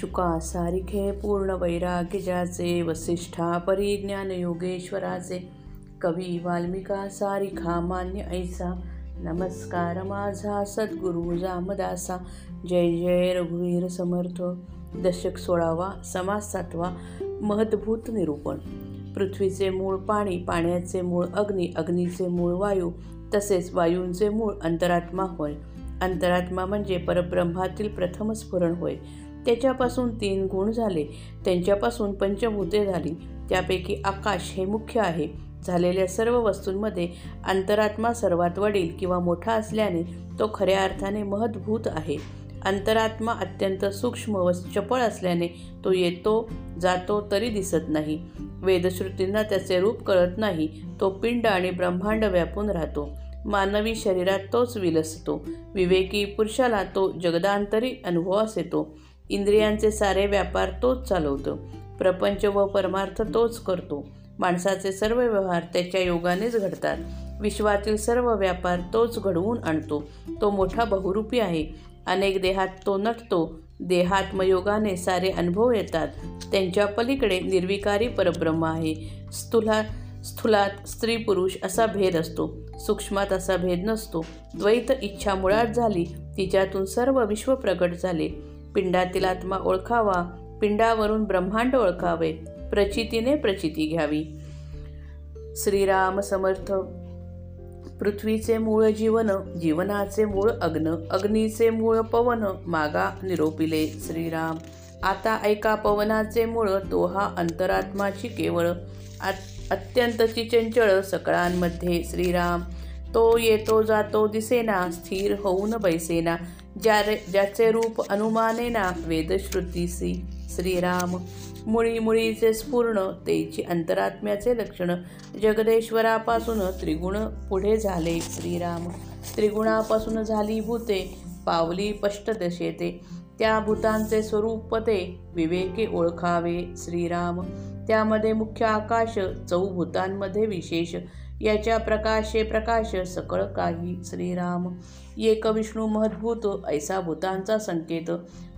शुका सारिखे पूर्ण वैराग्यजाचे वसिष्ठा परिज्ञान योगेश्वराचे कवी वाल्मिका सारिखा मान्य ऐसा नमस्कार माझा सद्गुरु जामदासा जय जय रघुवीर समर्थ दशक सोळावा समास सातवा महद्भूत निरूपण. पृथ्वीचे मूळ पाणी पाण्याचे मूळ अग्नी अग्नीचे मूळ वायू तसेच वायूंचे मूळ अंतरात्मा होय. अंतरात्मा म्हणजे परब्रह्मातील प्रथम स्फुरण होय. त्याच्यापासून तीन गुण झाले. त्यांच्यापासून पंचभूते झाली. त्यापैकी आकाश हे मुख्य आहे. झालेल्या सर्व वस्तूंमध्ये अंतरात्मा सर्वात वडील किंवा मोठा असल्याने तो खऱ्या अर्थाने महद्भूत आहे. अंतरात्मा अत्यंत सूक्ष्म व चपळ असल्याने तो येतो जातो तरी दिसत नाही. वेदश्रुतींना त्याचे रूप कळत नाही. तो पिंड आणि ब्रह्मांड व्यापून राहतो. मानवी शरीरात तोच विलसतो. विवेकी पुरुषाला तो जगदांतरी अनुभवास येतो. इंद्रियांचे सारे व्यापार तोच चालवतो. प्रपंच व परमार्थ तोच करतो. माणसाचे सर्व व्यवहार त्याच्या योगानेच घडतात. विश्वातील सर्व व्यापार तोच घडवून आणतो. तो मोठा बहुरूपी आहे. अनेक देहात तो नटतो. देहात्मयोगाने सारे अनुभव येतात. त्यांच्या पलीकडे निर्विकारी परब्रह्म आहे. स्थूला स्थूलात स्त्री पुरुष असा भेद असतो. सूक्ष्मात असा भेद नसतो. द्वैत इच्छा मुळात झाली. तिच्यातून सर्व विश्व प्रकट झाले. पिंडातील आत्मा ओळखावा पिंडावरून ब्रह्मांड ओळखावे प्रचितीने प्रचिती घ्यावी. श्रीराम समर्थ पृथ्वीचे मूळ जीवन जीवनाचे मूळ अग्न अग्नीचे मूळ पवन मागा निरोपिले श्रीराम. आता ऐका पवनाचे मूळ तो हा अंतरात्माची केवळ अत्यंतची चंचळ सकळांमध्ये श्रीराम. तो येतो जातो दिसेना स्थिर होऊन बैसेना. ज्या ज्याचे रूप अनुमानेना वेदश्रुतीसी श्रीराम. मुळी मुळीचे स्फूर्ण तेची अंतरात्म्याचे लक्षण. जगदेश्वरापासून त्रिगुण पुढे झाले श्रीराम. त्रिगुणापासून झाली भूते पावली दशेते त्या भूतांचे स्वरूप ते विवेके ओळखावे श्रीराम. त्यामध्ये मुख्य आकाश चौभूतांमध्ये विशेष. याच्या प्रकाशे प्रकाश सकळ काही श्रीराम. एक विष्णू महद्भूत ऐसा भूतांचा संकेत.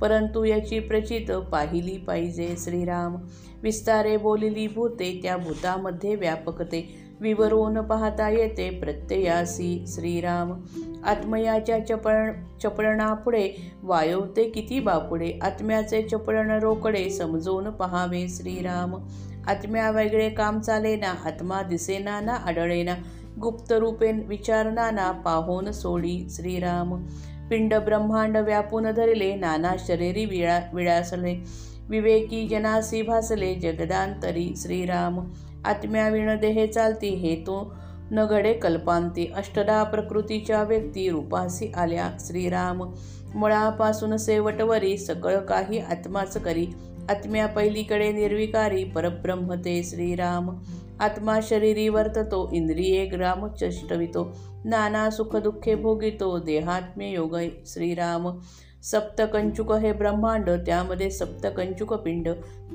परंतु याची प्रचित पाहिली पाहिजे श्रीराम. विस्तारे बोलिली भूते त्या भूतामध्ये व्यापकते. विवरून पाहता येते प्रत्ययासी श्रीराम. आत्मयाच्या चपळ चपळणापुढे वायवते किती बापुडे. आत्म्याचे चपळण रोकडे समजून पहावे श्रीराम. आत्म्या वेगळे काम चालेना आत्मा दिसेना ना आढळेना. गुप्त रूपेन विचारनाना पाहून सोडी श्रीराम. पिंड ब्रह्मांड व्यापून धरले नाना शरीरी विळा विळासले. विवेकी जनासी भासले जगदांतरी श्रीराम. आत्म्या विण देहे चालती हे तो न घडे कल्पांती. अष्टदा प्रकृतीच्या व्यक्ती रूपासी आल्या श्रीराम. मुळापासून सेवटवरी सकळ काही आत्माच करी. आत्म्या पहिलीकडे निर्विकारी परब्रह्म ते श्रीराम. आत्मा शरीरी वर्ततो इंद्रिये ग्राम चष्टवितो. नाना सुखदुःखे भोगितो देहात्म्य योग श्रीराम. सप्तकंचुक हे ब्रह्मांड त्यामध्ये सप्तकंचुक पिंड.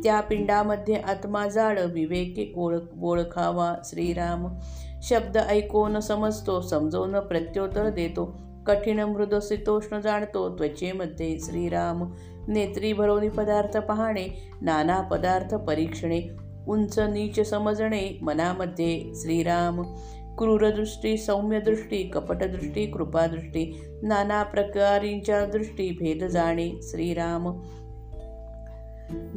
त्या पिंडामध्ये आत्मा जाड विवेके ओळख ओळखावा श्रीराम. शब्द ऐकून समजतो समजवून प्रत्योत्तर देतो. कठीण मृद शीतोष्ण जाणतो त्वचेमध्ये श्रीराम. नेत्री भरवणी पदार्थ पाहणे नाना पदार्थ परीक्षणे उंच नीच समजणे मनामध्ये श्रीराम. क्रूरदृष्टी सौम्यदृष्टी कपटदृष्टी कृपादृष्टी नाना प्रकारींच्या दृष्टी भेद जाणे श्रीराम.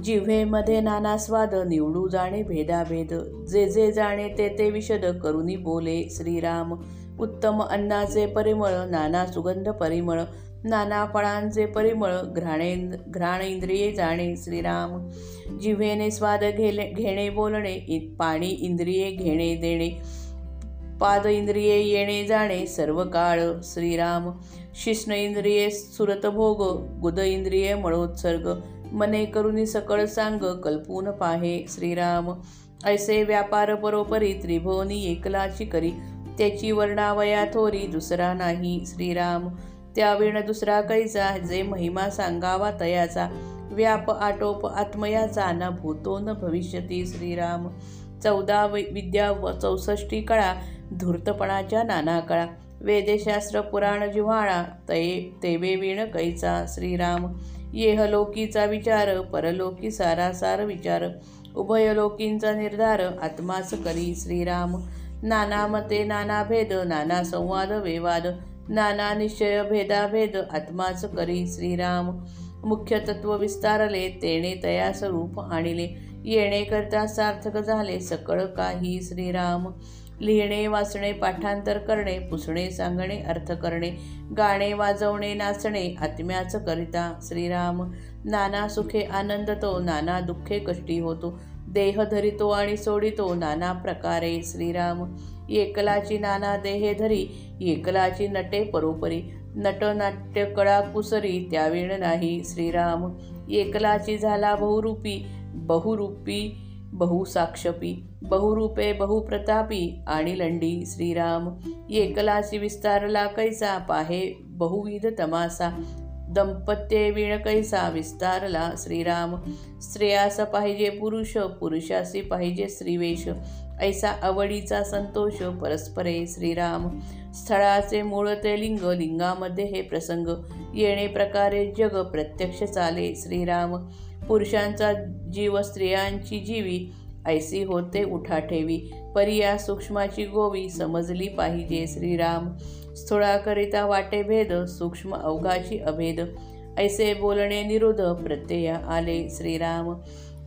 जिव्हेमध्ये नाना स्वाद निवडू जाणे भेदाभेद. जे जे जाणे ते ते विशद करुनी बोले श्रीराम. उत्तम अन्नाचे परिमळ नाना सुगंध परिमळ. नाना फळांचे परिमळ घ्राणेंद घ्राण इंद्रिये जाणे श्रीराम. जिव्हेने स्वाद घेले घेणे बोलणे पाणी इंद्रिये घेणे देणे पाद इंद्रिये येणे जाणे सर्व काळ श्रीराम. शिष्ण इंद्रिये सुरत भोग गुद इंद्रिये मळोत्सर्ग मने करुनी सकळ सांग कल्पून पाहे श्रीराम. ऐसे व्यापार परोपरी त्रिभुवनी एकलाची करी त्याची वर्णावया थोरी दुसरा नाही श्रीराम. त्याविण दुसरा कैचा जे महिमा सांगावा तयाचा व्याप आटोप आत्मयाचा न भूतो न भविष्यती श्रीराम. चौदा विद्या व चौसष्टी कळा धूर्तपणाच्या नाना कळा. वेदशास्त्र पुराण जिव्हाळा तये तेवे विण कैचा श्रीराम. येहलोकीचा विचार परलोकी सारासार विचार. उभयलोकींचा निर्धार आत्माच करी श्रीराम. नाना मते नाना भेद नाना संवाद वेवाद. नाना निश्चय भेदाभेद आत्माच करी श्रीराम. मुख्य तत्व विस्तारले तेने तयास रूप आणले. येणे करता सार्थक झाले सकळ काही श्रीराम. लिहिणे वाचणे पाठांतर करणे पुसणे सांगणे अर्थ करणे गाणे वाजवणे नाचणे आत्म्याच करिता श्रीराम. नाना सुखे आनंद तो नाना दुःखे कष्टी होतो. देह धरितो आणि सोडितो नाना प्रकारे श्रीराम. एकलाची नाना देहे धरी एकलाची नटे परोपरी. नटनाट्य कळा कुसरी त्यावेळ नाही श्रीराम. एकलाची झाला बहुरूपी बहुरूपी बहुसाक्षपी. बहुरूपे बहुप्रतापी आणि लंडी श्रीराम. एकलाची विस्तारला कैसा पाहे बहुविध तमासा. दंपत्ये विण कैसा विस्तारला श्रीराम. स्त्रियास पाहिजे पुरुष पुरुषासी पाहिजे स्त्रीवेश. ऐसा आवडीचा संतोष परस्परे श्रीराम. स्थळाचे मूळ ते लिंग लिंगामध्ये हे प्रसंग. येणे प्रकारे जग प्रत्यक्ष चाले श्रीराम. पुरुषांचा जीव स्त्रियांची जीवी. ऐसी होते उठाठेवी. परिया सूक्ष्माची गोवी समजली पाहिजे श्रीराम. स्थूळाकरिता वाटे भेद सूक्ष्म अवघाची अभेद. ऐसे बोलणे निरोध प्रत्यय आले श्रीराम.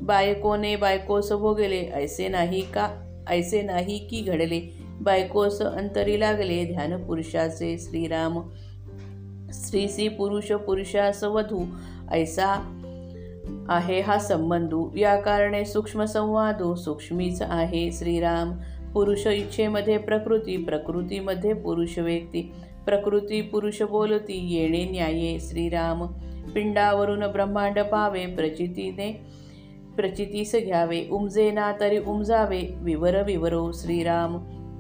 बायकोने बायकोस भोगले ऐसे नाही का ऐसे नाही की घडले. बायकोस अंतरी लागले ध्यान पुरुषाचे श्रीराम. स्त्रीसी पुरुष पुरुषास वधू ऐसा आहे हा संबंधू. या कारणे सूक्ष्म संवादो सूक्ष्मीच आहे श्रीराम. पुरुष इच्छेमध्ये प्रकृती प्रकृतीमध्ये पुरुष व्यक्ती. प्रकृती पुरुष बोलती येणे न्याये श्रीराम. पिंडावरून ब्रह्मांड पावे प्रचितीने प्रचितीस घ्यावे. उमजे ना तरी उमजावे विवर विवरो श्रीराम.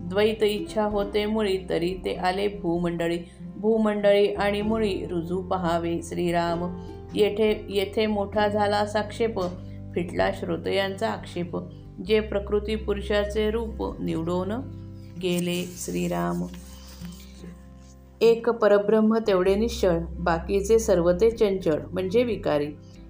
द्वैत इच्छा होते मुळी तरी ते आले भूमंडळी. भूमंडळी आणि मुळी रुजू पहावे श्रीराम. येथे येथे मोठा झाला साक्षेप फिटला श्रोतयांचा आक्षेप. जे प्रकृती पुरुषाचे रूप निवडून गेले श्रीराम. एक परब्रह्म तेवढे निश्चळ बाकीचे सर्व ते चंचळ म्हणजे विकारी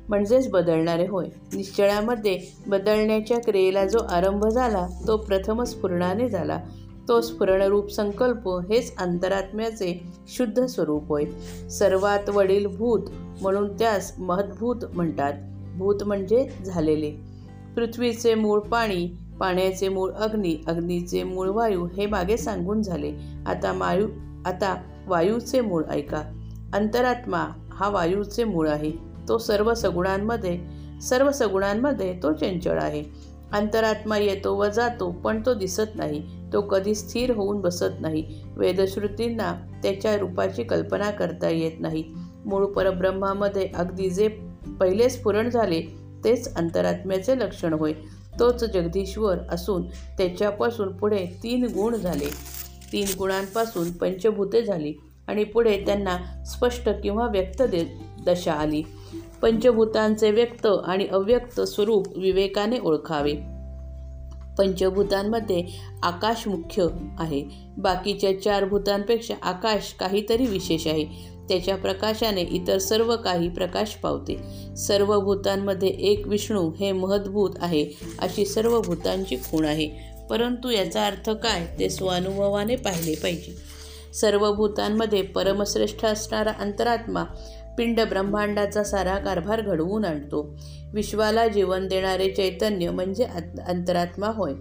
म्हणजेच बदलणारे होय. निश्चळामध्ये बदलण्याच्या क्रियेला जो आरंभ झाला तो प्रथम स्फुरणाने झाला. तो स्फुरणरूप संकल्प हेच अंतरात्म्याचे शुद्ध स्वरूप होय. सर्वात वडील भूत म्हणून त्यास महद्भूत म्हणतात. भूत म्हणजे झालेले. पृथ्वीचे मूळ पाणी पाण्याचे मूळ अग्नी अग्नीचे मूळ वायू हे मागे सांगून झाले. आता मायू आता वायूचे मूळ ऐका. अंतरात्मा हा वायूचे मूळ आहे. तो सर्व सगुणांमध्ये सर्व सगुणांमध्ये तो चंचळ आहे. अंतरात्मा येतो व जातो पण तो दिसत नाही. तो कधी स्थिर होऊन बसत नाही. वेदश्रुतींना त्याच्या रूपाची कल्पना करता येत नाही. मूळ परब्रह्मामध्ये अगदी जे पहिले स्फुरण झाले तेच अंतरात्म्याचे लक्षण होय. तोच जगदीश्वर असून त्याच्यापासून पुढे तीन गुण झाले. तीन गुणांपासून पंचभूते झाली आणि पुढे त्यांना स्पष्ट किंवा व्यक्त दे दशा आली. पंचभूतांचे व्यक्त आणि अव्यक्त स्वरूप विवेकाने ओळखावे. पंचभूतांमध्ये आकाश मुख्य आहे. बाकीच्या चार भूतांपेक्षा आकाश काहीतरी विशेष आहे. त्याच्या प्रकाशाने इतर सर्व काही प्रकाश पावते. सर्व भूतांमध्ये एक विष्णू हे महद्भूत आहे अशी सर्व भूतांची खूण आहे. परंतु याचा अर्थ काय? ते स्वानुभवाने पाहिले पाहिजे. सर्व भूतांमध्ये परमश्रेष्ठ असणारा अंतरात्मा पिंड ब्रह्मांडाचा सारा कारभार घडवून आणतो. विश्वाला जीवन देणारे चैतन्य म्हणजे अंतरात्मा होय.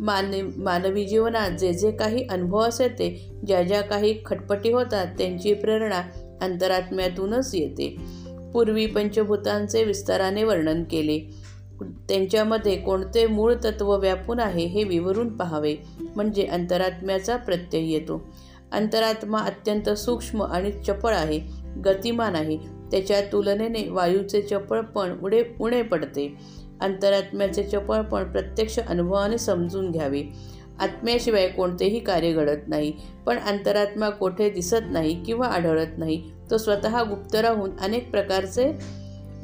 मानवी मानवी जीवनात जे जे काही अनुभव असते ज्या ज्या काही खटपटी होतात त्यांची प्रेरणा अंतरात्म्यातूनच येते. पूर्वी पंचभूतांचे विस्ताराने वर्णन केले. त्यांच्यामध्ये कोणते मूळ तत्व व्यापून आहे हे विवरून पहावे. म्हणजे अंतरात्म्याचा प्रत्यय येतो. अंतरात्मा अत्यंत सूक्ष्म आणि चपळ आहे. गतिमान आहे. त्याच्या तुलनेने वायूचे चपळपण उडे उणे पडते. अंतरात्म्याचे चपळपण प्रत्यक्ष अनुभवाने समजून घ्यावे. आत्म्याशिवाय कोणतेही कार्य घडत नाही पण अंतरात्मा कोठे दिसत नाही किंवा आढळत नाही तो स्वतः गुप्त राहून अनेक प्रकारचे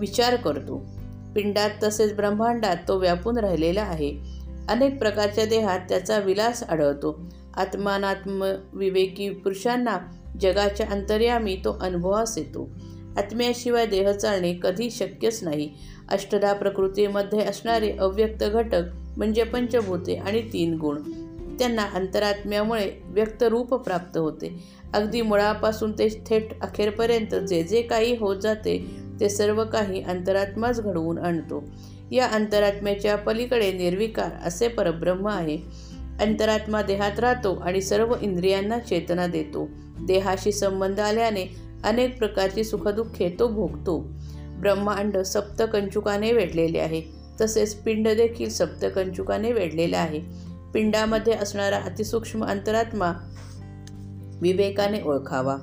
विचार करतो. पिंडात तसेच ब्रह्मांडात तो व्यापून राहिलेला आहे. अनेक प्रकारच्या देहात त्याचा विलास आढळतो. आत्मानात्म विवेकी पुरुषांना जगाच्या अंतर्यामी तो अनुभवास येतो. आत्म्याशिवाय देह चालणे कधी शक्यच नाही. अष्टधा प्रकृतीमध्ये असणारे अव्यक्त घटक म्हणजे पंचभूते आणि तीन गुण. त्यांना अंतरात्म्यामुळे व्यक्तरूप प्राप्त होते. अगदी मुळापासून ते थेट अखेरपर्यंत जे जे काही होत जाते ते सर्व काही अंतरात्माच घडवून आणतो. या अंतरात्म्याच्या पलीकडे निर्विकार असे परब्रह्म आहे. अंतरात्मा देहात राहतो आणि सर्व इंद्रियांना चेतना देतो. देहाशी संबंध आल्याने अनेक प्रकारची सुखदुःखे तो भोगतो. ब्रह्मांड सप्तकंचुकाने वेढलेले आहे. तसेच पिंड देखील सप्तकंचुकाने वेढलेले आहे. पिंडामध्ये असणारा अतिसूक्ष्म अंतरात्मा विवेकाने ओळखावा.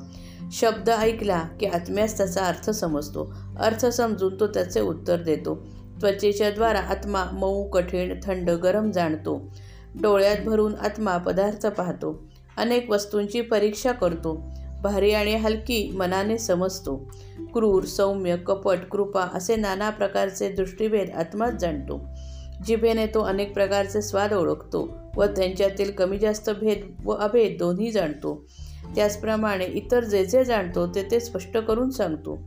शब्द ऐकला की आत्म्यास त्याचा अर्थ समजतो. अर्थ समजून तो त्याचे उत्तर देतो. त्वचेच्या द्वारा आत्मा मऊ कठीण थंड गरम जाणतो. डोळ्यात भरून आत्मा पदार्थ पाहतो. अनेक वस्तूंची परीक्षा करतो. भारी आणि हलकी मनाने समजतो. क्रूर सौम्य कपट कृपा असे नाना प्रकारचे दृष्टीभेद आत्माच जाणतो. जिभेने तो अनेक प्रकारचे स्वाद ओळखतो व त्यांच्यातील कमी जास्त भेद व अभेद दोन्ही जाणतो. त्याचप्रमाणे इतर जे जे जाणतो ते ते स्पष्ट करून सांगतो.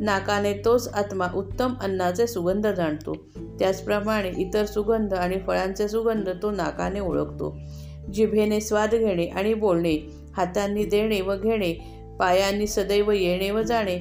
नाकाने तोच आत्मा उत्तम अन्नाचे सुगंध जाणतो. त्याचप्रमाणे इतर सुगंध आणि फळांचे सुगंध तो नाकाने ओळखतो. जिभेने स्वाद घेणे आणि बोलणे हातांनी देणे व घेणे पायांनी सदैव येणे व जाणे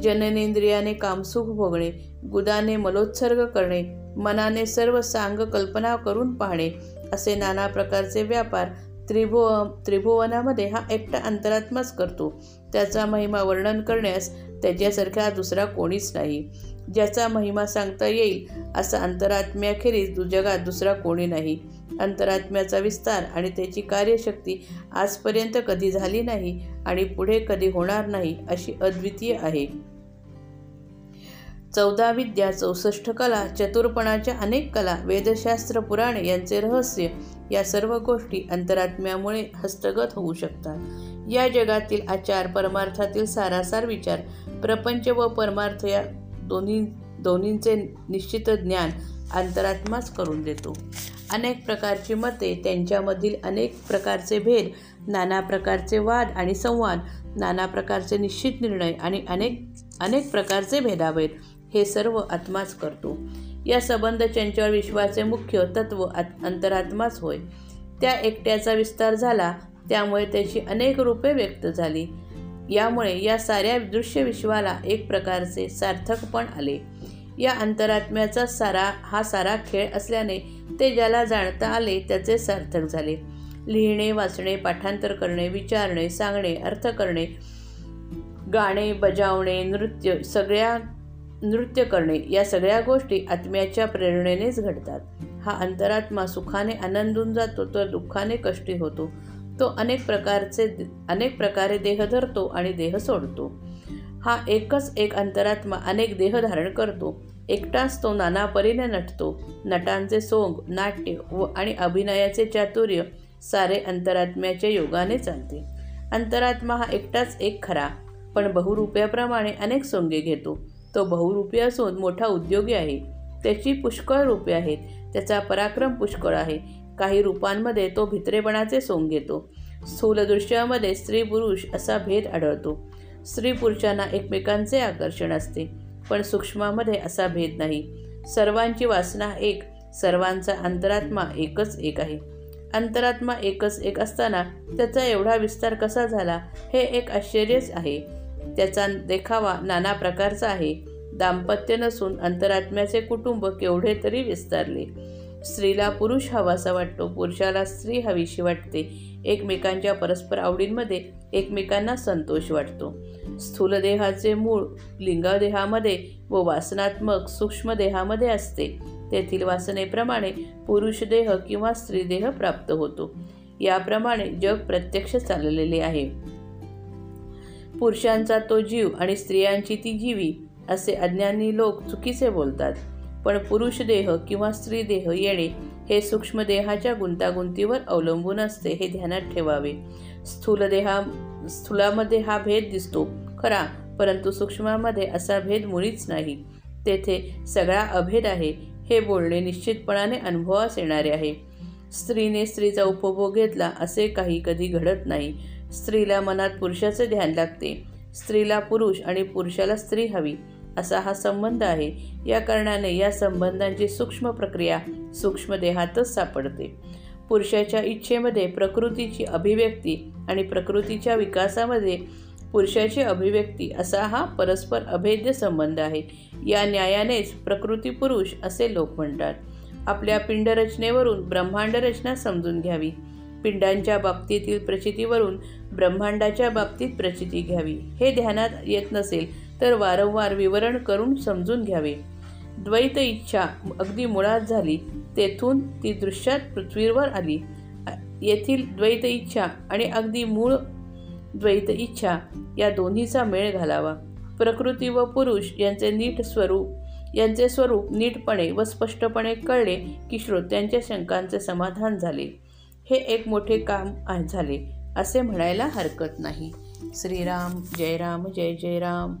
जननेंद्रियाने कामसुख भोगणे गुदाने मलोत्सर्ग करणे मनाने सर्व सांग कल्पना करून पाहणे असे नाना प्रकारचे व्यापार त्रिभुव त्रिभुवनामध्ये हा एकटा अंतरात्माच करतो. त्याचा महिमा वर्णन करण्यास त्याच्यासारखा दुसरा कोणीच नाही. ज्याचा महिमा सांगता येईल असा अंतरात्म्याखेरीज जगात दुसरा कोणी नाही. अंतरात्म्याचा विस्तार आणि त्याची कार्यशक्ती आजपर्यंत कधी झाली नाही आणि पुढे कधी होणार नाही अशी अद्वितीय आहे. चौदा विद्या चौसष्ट कला चतुरपणाच्या अनेक कला वेदशास्त्र पुराणे यांचे रहस्य या सर्व गोष्टी अंतरात्म्यामुळे हस्तगत होऊ शकतात. या जगातील आचार परमार्थातील सारासार विचार प्रपंच व परमार्थ या दोन्ही दोन्हींचे निश्चित ज्ञान अंतरात्माच करून देतो. अनेक प्रकारची मते त्यांच्यामधील अनेक प्रकारचे भेद नाना प्रकारचे वाद आणि संवाद नाना प्रकारचे निश्चित निर्णय आणि अनेक अनेक प्रकारचे भेदाभेद हे सर्व आत्माच करतो. या संबंध चंचळ विश्वाचे मुख्य तत्व अंतरात्माच होय. त्या एकट्याचा विस्तार झाला त्यामुळे त्याची अनेक रूपे व्यक्त झाली. यामुळे या साऱ्या दृश्य विश्वाला एक प्रकारचे सार्थकपण आले. या अंतरात्म्याचा सारा हा सारा खेळ असल्याने ते ज्याला जाणता आले त्याचे सार्थक झाले. लिहिणे वाचणे पाठांतर करणे विचारणे सांगणे अर्थ करणे गाणे बजावणे नृत्य सगळ्या नृत्य करणे या सगळ्या गोष्टी आत्म्याच्या प्रेरणेनेच घडतात. हा अंतरात्मा सुखाने आनंदून जातो तर दुःखाने कष्टी होतो. तो अनेक प्रकारचे अनेक प्रकारे देह धरतो आणि देह सोडतो. हा एकच एक अंतरात्मा अनेक देह धारण करतो. एकटाच तो नाना परीने नटतो. नटांचे सोंग नाट्य व आणि अभिनयाचे चातुर्य सारे अंतरात्म्याच्या योगाने चालते. अंतरात्मा हा एकटाच एक खरा पण बहुरूप्याप्रमाणे अनेक सोंगे घेतो. तो बहुरूपी असून मोठा उद्योगी आहे. त्याची पुष्कळ रूपे आहेत. त्याचा पराक्रम पुष्कळ आहे. काही रूपांमध्ये तो भित्रेपणाचे सोंग घेतो. स्थूलदृश्यामध्ये स्त्री पुरुष असा भेद आढळतो. स्त्री पुरुषांना एकमेकांचे आकर्षण असते. पण सूक्ष्मामध्ये असा भेद नाही. सर्वांची वासना एक सर्वांचा अंतरात्मा एकच एक आहे. अंतरात्मा एकच एक असताना त्याचा एवढा विस्तार कसा झाला हे एक आश्चर्यच आहे. त्याचा देखावा नाना प्रकारचा आहे. दाम्पत्य नसून अंतरात्म्याचे कुटुंब केवढे तरी विस्तारले. स्त्रीला पुरुष हवासा वाटतो पुरुषाला स्त्री हवीशी वाटते. एकमेकांच्या परस्पर आवडींमध्ये एकमेकांना संतोष वाटतो. स्थूलदेहाचे मूळ लिंगदेहामध्ये व वासनात्मक सूक्ष्मदेहामध्ये असते. तेथील वासनेप्रमाणे पुरुष देह किंवा स्त्री देह प्राप्त होतो. याप्रमाणे जग प्रत्यक्ष चाललेले आहे. पुरुषांचा तो जीव आणि स्त्रियांची ती जीवी असे अज्ञानी लोक चुकीचे बोलतात. पण पुरुष देह किंवा स्त्री देह येणे हे सूक्ष्मदेहाच्या गुंतागुंतीवर अवलंबून असते हे ध्यानात ठेवावे. स्थूलदेहा स्थूलामध्ये हा भेद दिसतो. खरा परंतु सूक्ष्मामध्ये असा भेद मुळीच नाही. तेथे सगळा अभेद आहे हे बोलणे निश्चितपणाने अनुभवास येणारे आहे. स्त्रीने स्त्रीचा उपभोग घेतला असे काही कधी घडत नाही. स्त्रीला मनात पुरुषाचे ध्यान लागते. स्त्रीला पुरुष आणि पुरुषाला स्त्री हवी असा हा संबंध आहे. या कारणाने या संबंधांची सूक्ष्म प्रक्रिया सूक्ष्म देहातच सापडते. पुरुषाच्या इच्छेमध्ये प्रकृतीची अभिव्यक्ती आणि प्रकृतीच्या विकासामध्ये पुरुषाची अभिव्यक्ती असा हा परस्पर अभेद्य संबंध आहे. या न्यायानेच प्रकृती पुरुष असे लोक म्हणतात. आपल्या पिंडरचनेवरून ब्रह्मांड रचना समजून घ्यावी. पिंडांच्या बाबतीतील प्रचितीवरून ब्रह्मांडाच्या बाबतीत प्रचिती घ्यावी. हे ध्यानात येत नसेल तर वारंवार विवरण करून समजून घ्यावे. द्वैत इच्छा अगदी मुळात झाली तेथून ती दृश्यात पृथ्वीवर आली. येथील द्वैत इच्छा आणि अगदी मूळ द्वैत इच्छा या दोन्हीचा मेळ घालावा. प्रकृती व पुरुष यांचे नीट स्वरूप यांचे स्वरूप नीटपणे व स्पष्टपणे कळले की श्रोत्यांच्या शंकांचे समाधान झाले. हे एक मोठे काम झाले असे म्हणायला हरकत नाही. श्रीराम जय राम जय जय राम